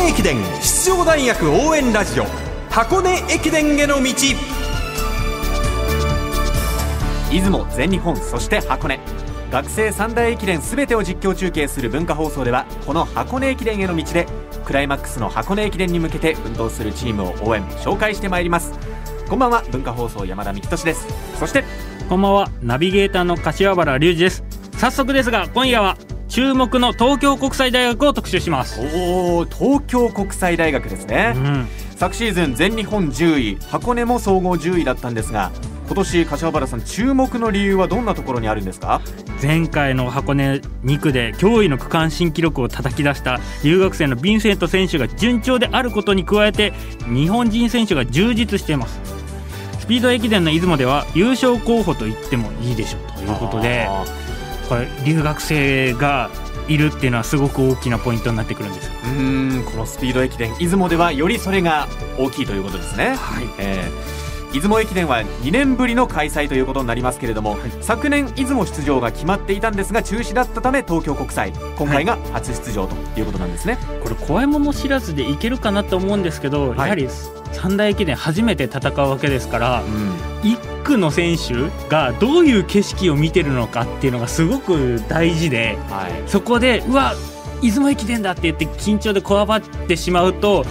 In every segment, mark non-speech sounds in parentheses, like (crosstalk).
根駅伝出場大学応援ラジオ箱根駅伝への道。出雲全日本そして箱根。学生三大駅伝すべてを実況中継する文化放送ではこの箱根駅伝への道でクライマックスの箱根駅伝に向けて奮闘するチームを応援紹介してまいります。こんばんは文化放送山田美希です。そしてこんばんはナビゲーターの柏原隆二です。早速ですが今夜は注目の東京国際大学を特集します。おお東京国際大学ですね、うん、昨シーズン全日本10位箱根も総合10位だったんですが今年柏原さん注目の理由はどんなところにあるんですか？前回の箱根2区で驚異の区間新記録を叩き出した留学生のヴィンセント選手が順調であることに加えて日本人選手が充実しています。スピード駅伝の出雲では優勝候補と言ってもいいでしょうということでこれ留学生がいるっていうのはすごく大きなポイントになってくるんですうんこのスピード駅伝出雲ではよりそれが大きいということですね。はい、えー出雲駅伝は2年ぶりの開催ということになりますけれども、はい、昨年出雲出場が決まっていたんですが中止だったため東京国際今回が初出場ということなんですね、はい、これ怖いもの知らずでいけるかなと思うんですけど、はい、やはり三大駅伝初めて戦うわけですから、うん、1区の選手がどういう景色を見てるのかっていうのがすごく大事で、そこでうわ出雲駅伝だって言って緊張でこわばってしまうと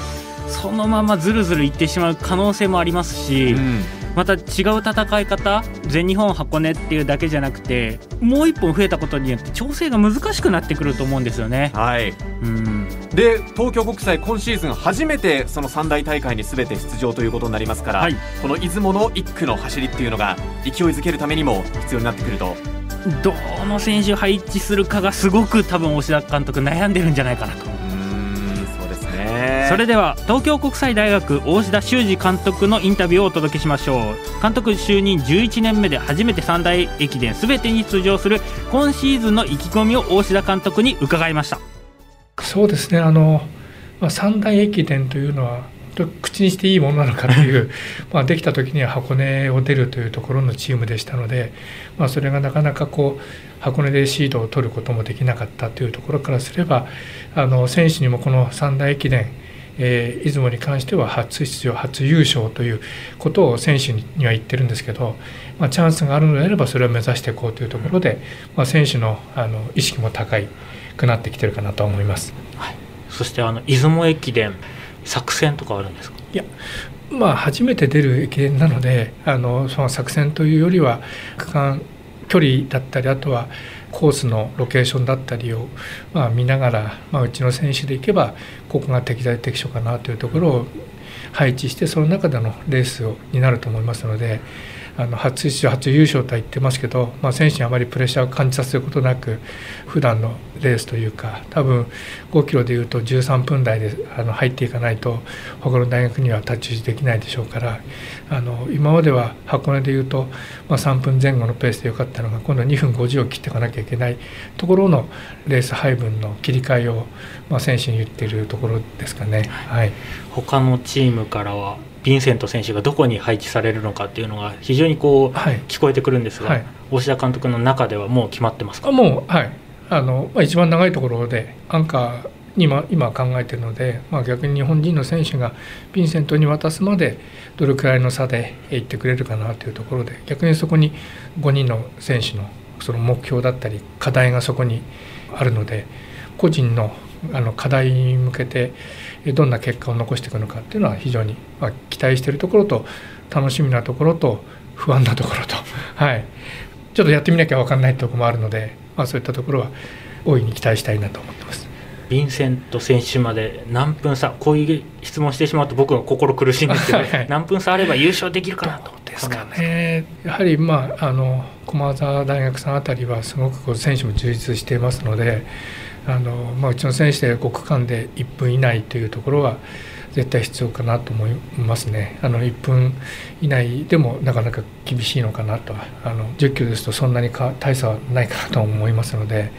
そのままずるずるいってしまう可能性もありますし、うん、また違う戦い方全日本箱根っていうだけじゃなくてもう一本増えたことによって調整が難しくなってくると思うんですよね。はい、うんで東京国際今シーズン初めてその三大大会にすべて出場ということになりますから、はい、この出雲の1区の走りっていうのが勢いづけるためにも必要になってくると。どの選手配置するかがすごく多分押田監督悩んでるんじゃないかなと。それでは東京国際大学大志田修二監督のインタビューをお届けしましょう。監督就任11年目で初めて三大駅伝すべてに出場する今シーズンの意気込みを大志田監督に伺いましたそうですね。あの、まあ、三大駅伝というのは口にしていいものなのかという (laughs) まあできた時には箱根を出るというところのチームでしたので、まあ、それがなかなかこう箱根でシードを取ることもできなかったというところからすればあの選手にもこの三大駅伝えー、出雲に関しては初出場初優勝ということを選手には言ってるんですけど、まあ、チャンスがあるのであればそれを目指していこうというところで、まあ、選手のあの意識も高いくなってきてるかなと思います、はい、そしてあの出雲駅伝作戦とかあるんですか？いやまあ初めて出る駅伝なのであのその作戦というよりは区間距離だったりあとはコースのロケーションだったりを、まあ、見ながら、まあ、うちの選手でいけばここが適材適所かなというところを配置してその中でのレースをになると思いますのであの初出場初優勝とは言ってますけど、まあ、選手にあまりプレッシャーを感じさせることなく普段のレースというか多分5キロでいうと13分台であの入っていかないと他の大学には太刀打ちできないでしょうからあの今までは箱根でいうと、まあ、3分前後のペースでよかったのが今度は2分50を切っていかなきゃいけないところのレース配分の切り替えを、まあ、選手に言っているところですかね。はい、他のチームからはヴィンセント選手がどこに配置されるのかっていうのが非常にこう、はい、聞こえてくるんですが、はい、大志田監督の中ではもう決まってますか？もうはい。あの、まあ、一番長いところでアンカーに今今考えているので、まあ、逆に日本人の選手がヴィンセントに渡すまでどれくらいの差でいってくれるかなというところで逆にそこに5人の選手のその目標だったり課題がそこにあるので個人のあの課題に向けてどんな結果を残していくのかっていうのは非常に、まあ、期待しているところと楽しみなところと不安なところと、(laughs) はい、ちょっとやってみなきゃ分かんないところもあるので、まあ、そういったところは大いに期待したいなと思ってます。ヴィンセント選手まで何分差こういう質問してしまうと僕は心苦しいんですけど、(laughs) はい、何分差あれば優勝できるかなとですかね。やはりまああの駒澤大学さんあたりはすごくこう選手も充実していますのであの、まあ、うちの選手で5区間で1分以内というところは絶対必要かなと思いますね。あの1分以内でもなかなか厳しいのかなとあの10キロですとそんなにか大差はないかなと思いますので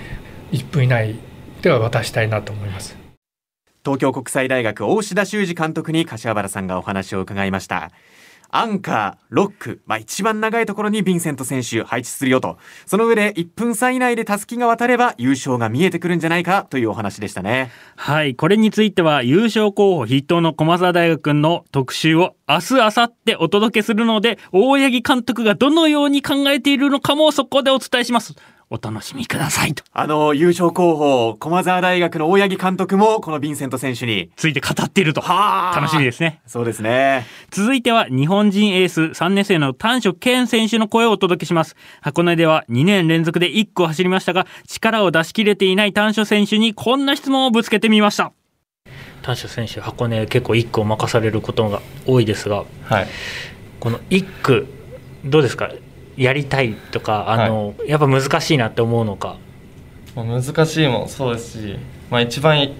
1分以内では渡したいなと思います。東京国際大学大志田修二監督に柏原さんがお話を伺いました。アンカー、ロック、まあ、一番長いところにヴィンセント選手配置するよと。その上で1分差以内でタスキが渡れば優勝が見えてくるんじゃないかというお話でしたね。はい。これについては優勝候補筆頭の駒澤大学の特集を明日、明後日お届けするので、大八木監督がどのように考えているのかもそこでお伝えします。お楽しみくださいと。あの、優勝候補、駒澤大学の大八木監督も、このヴィンセント選手に。ついて語っていると。楽しみですね。そうですね。続いては、日本人エース3年生の丹所健選手の声をお届けします。箱根では2年連続で1区を走りましたが、力を出し切れていない丹所選手にこんな質問をぶつけてみました。丹所選手、箱根結構1区を任されることが多いですが、はい、この1区、どうですか？やりたいとかあの、はい、やっぱ難しいなって思うのか。難しいもそうですし、まあ、一番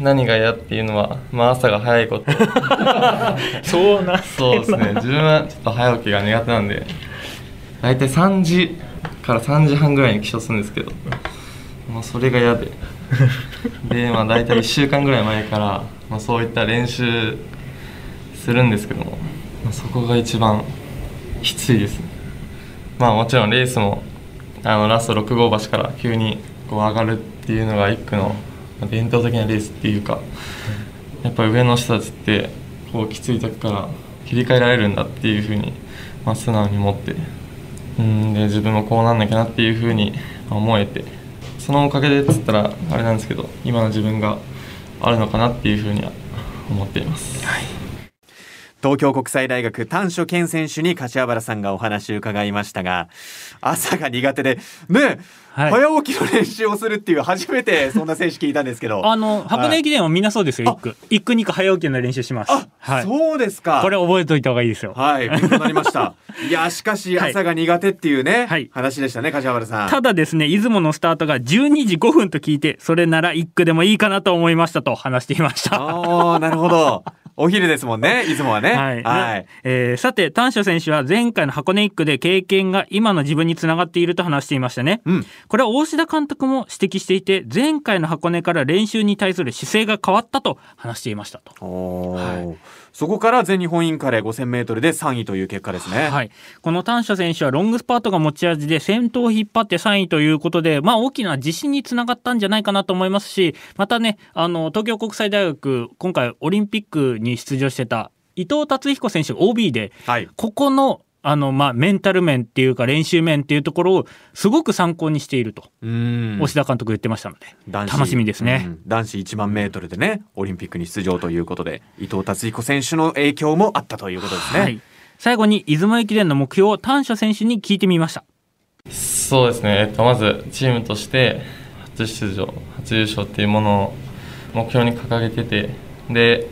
何が嫌っていうのは、まあ、朝が早いこと。(laughs) そうなそうですね。自分はちょっと早起きが苦手なんで。大体3時から3時半ぐらいに起床するんですけど、まあ、それが嫌で。で、まあ、大体1週間ぐらい前から、まあ、そういった練習するんですけども、まあ、そこが一番きついですねまあもちろんレースもあのラスト6号橋から急にこう上がるっていうのが1区の伝統的なレースっていうかやっぱり上の人たちってこうきつい時から切り替えられるんだっていうふうに、まあ、素直に思ってうんで自分もこうなんなきゃなっていうふうに思えてそのおかげでっつったらあれなんですけど今の自分があるのかなっていうふうには思っています。はい東京国際大学丹所健選手に柏原さんがお話を伺いましたが朝が苦手でね、はい、早起きの練習をするっていう初めてそんな選手聞いたんですけど。あの箱根駅伝はみんなそうですよ。一区一区二区早起きの練習します。はい、そうですか。これ覚えておいた方がいいですよ。はい勉強になりました。(laughs) いやしかし朝が苦手っていうね、はい、話でしたね柏原さん。ただですね出雲のスタートが12時5分と聞いてそれなら一区でもいいかなと思いましたと話していました。ああなるほどお昼ですもんね、出雲はね。はい。はい、えー、さて、丹所選手は前回の箱根1区で経験が今の自分につながっていると話していましたね。うん、これは大志田監督も指摘していて、前回の箱根から練習に対する姿勢が変わったと話していましたと。はいそこから全日本インカレ5000メートルで3位という結果ですね。はい。この丹所選手はロングスパートが持ち味で先頭を引っ張って3位ということで、まあ大きな自信につながったんじゃないかなと思いますし、またね、あの、東京国際大学、今回オリンピックに出場してた伊藤達彦選手 OB で、はい、ここのあの、まあ、メンタル面っていうか練習面っていうところをすごく参考にしていると、押田監督言ってましたので、楽しみですね、うん、男子1万メートルでね、オリンピックに出場ということで、伊藤達彦選手の影響もあったということですね。はい、最後に出雲駅伝の目標を丹所選手に聞いてみました。そうですね、えっと、まずチームとして初出場、初優勝っていうものを目標に掲げてて、で、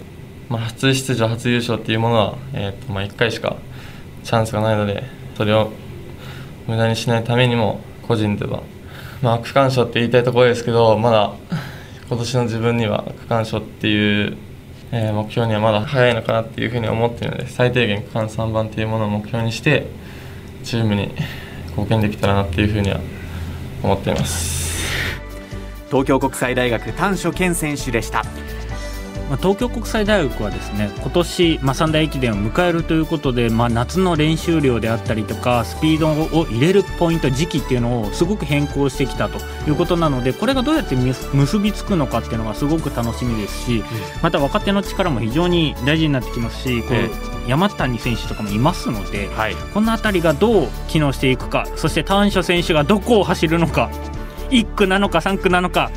まあ、初出場、初優勝っていうものは、えっとまあ、1回しかチャンスがないのでそれを無駄にしないためにも個人では、まあ、区間賞って言いたいところですけどまだ今年の自分には区間賞っていう、えー、目標にはまだ早いのかなっていうふうに思っているので最低限区間3番っていうものを目標にしてチームに貢献できたらなっていうふうには思っています東京国際大学丹所健選手でした。まあ、東京国際大学はですね今年、まあ、三大駅伝を迎えるということで、まあ、夏の練習量であったりとかスピードを入れるポイント時期っていうのをすごく変更してきたということなのでこれがどうやって結びつくのかっていうのがすごく楽しみですしまた若手の力も非常に大事になってきますしこう山谷選手とかもいますので、はい、この辺りがどう機能していくかそして丹所選手がどこを走るのか1区なのか3区なのか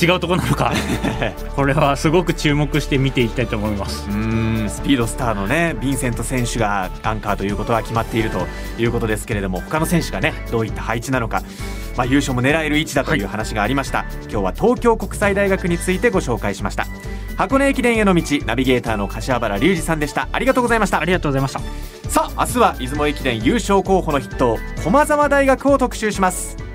違うところなのか。(laughs) これはすごく注目して見ていきたいと思います。うん。スピードスターのねヴィンセント選手がアンカーということは決まっているということですけれども他の選手がねどういった配置なのか、まあ、優勝も狙える位置だという話がありました、はい、今日は東京国際大学についてご紹介しました。箱根駅伝への道ナビゲーターの柏原隆二さんでした。ありがとうございました。ありがとうございました。さあ明日は出雲駅伝優勝候補の筆頭駒澤大学を特集します